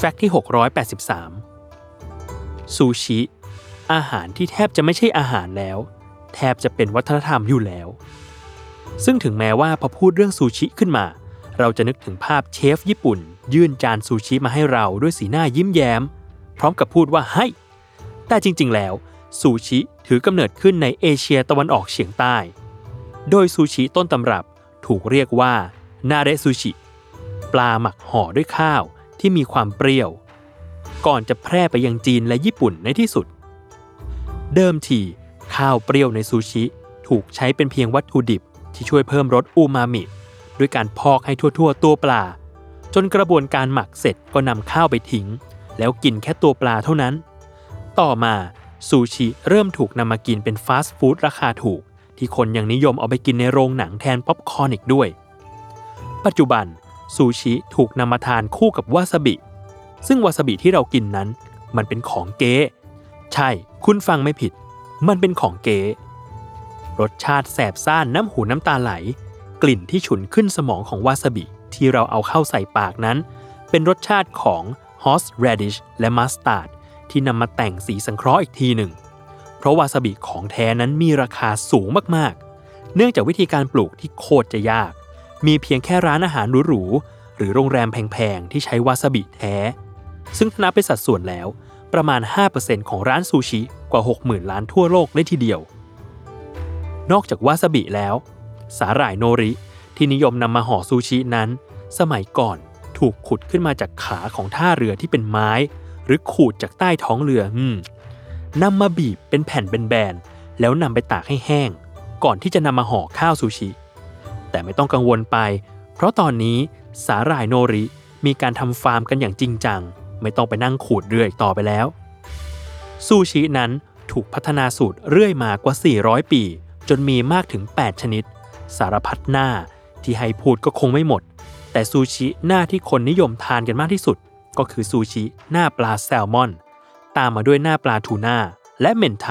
แฟกต์ที่ 683 ซูชิ อาหารที่แทบจะไม่ใช่อาหารแล้ว แทบจะเป็นวัฒนธรรมอยู่แล้ว ซึ่งถึงแม้ว่าพอพูดเรื่องซูชิขึ้นมา เราจะนึกถึงภาพเชฟญี่ปุ่น ยื่นจานซูชิมาให้เราด้วยสีหน้ายิ้มแย้ม พร้อมกับพูดว่าให้ แต่จริง ๆ แล้ว ซูชิถือกำเนิดขึ้นในเอเชียตะวันออกเฉียงใต้ โดยซูชิต้นตำรับถูกเรียกว่านาเรซูชิ ปลาหมักห่อด้วยข้าว ที่มีความเปรี้ยว ก่อนจะแพร่ไปยังจีนและญี่ปุ่นในที่สุด เดิมทีข้าวเปรี้ยวในซูชิถูกใช้เป็นเพียงวัตถุดิบที่ช่วยเพิ่มรสอูมามิ ด้วยการพอกให้ทั่วๆ ตัวปลา จนกระบวนการหมักเสร็จก็นำข้าวไปทิ้ง แล้วกินแค่ตัวปลาเท่านั้น ต่อมาซูชิเริ่มถูกนำมากินเป็นฟาสต์ฟู้ดราคาถูก ที่คนยังนิยมเอาไปกินในโรงหนังแทนป๊อปคอร์นอีกด้วย ปัจจุบัน ซูชิถูกนำมาทานคู่กับวาซาบิ ซึ่งวาซาบิที่เรากินนั้น มันเป็นของเก๊ใช่ คุณฟังไม่ผิด มันเป็นของเก๊รสชาติแสบซ่านน้ำหูน้ำตาไหล กลิ่นที่ฉุนขึ้นสมองของวาซาบิที่เราเอาเข้าใส่ปากนั้น เป็นรสชาติของ horse radish และมัสตาร์ดที่นำมาแต่งสีสังเคราะห์อีกทีหนึ่ง เพราะวาซาบิของแท้นั้นมีราคาสูงมากๆ เนื่องจากวิธีการปลูกที่โคตรจะยาก มีเพียงแค่ร้านอาหารหรูๆหรือโรงแรมแพงๆ ที่ใช้วาซาบิแท้ ซึ่งนับเป็นสัดส่วนแล้วประมาณ 5%ของร้านซูชิกว่า 60,000 ล้านทั่วโลกเลยทีเดียว นอกจากวาซาบิแล้ว สาหร่ายโนริที่นิยมนำมาห่อซูชินั้น สมัยก่อนถูกขุดขึ้นมาจากขาของท่าเรือที่เป็นไม้ หรือขูดจากใต้ท้องเรืออืมนำมาบีบเป็นแผ่นเป็นแบนๆแล้วนำไปตากให้แห้ง ก่อนที่จะนำมาห่อข้าวซูชิ แต่ไม่ต้องกังวลไป เพราะตอนนี้สาหร่ายโนริมีการทำฟาร์มกันอย่างจริงจัง ไม่ต้องไปนั่งขูดเรืออีกต่อไปแล้ว ซูชินั้นถูกพัฒนาสูตรเรื่อยมากว่า 400 ปี จนมีมากถึง 8 ชนิด สารพัดหน้าที่ให้พูดก็คงไม่หมด แต่ซูชิหน้าที่คนนิยมทานกันมากที่สุด ก็คือซูชิหน้าปลาแซลมอน ตามมาด้วยหน้าปลาทูน่าและเมนไท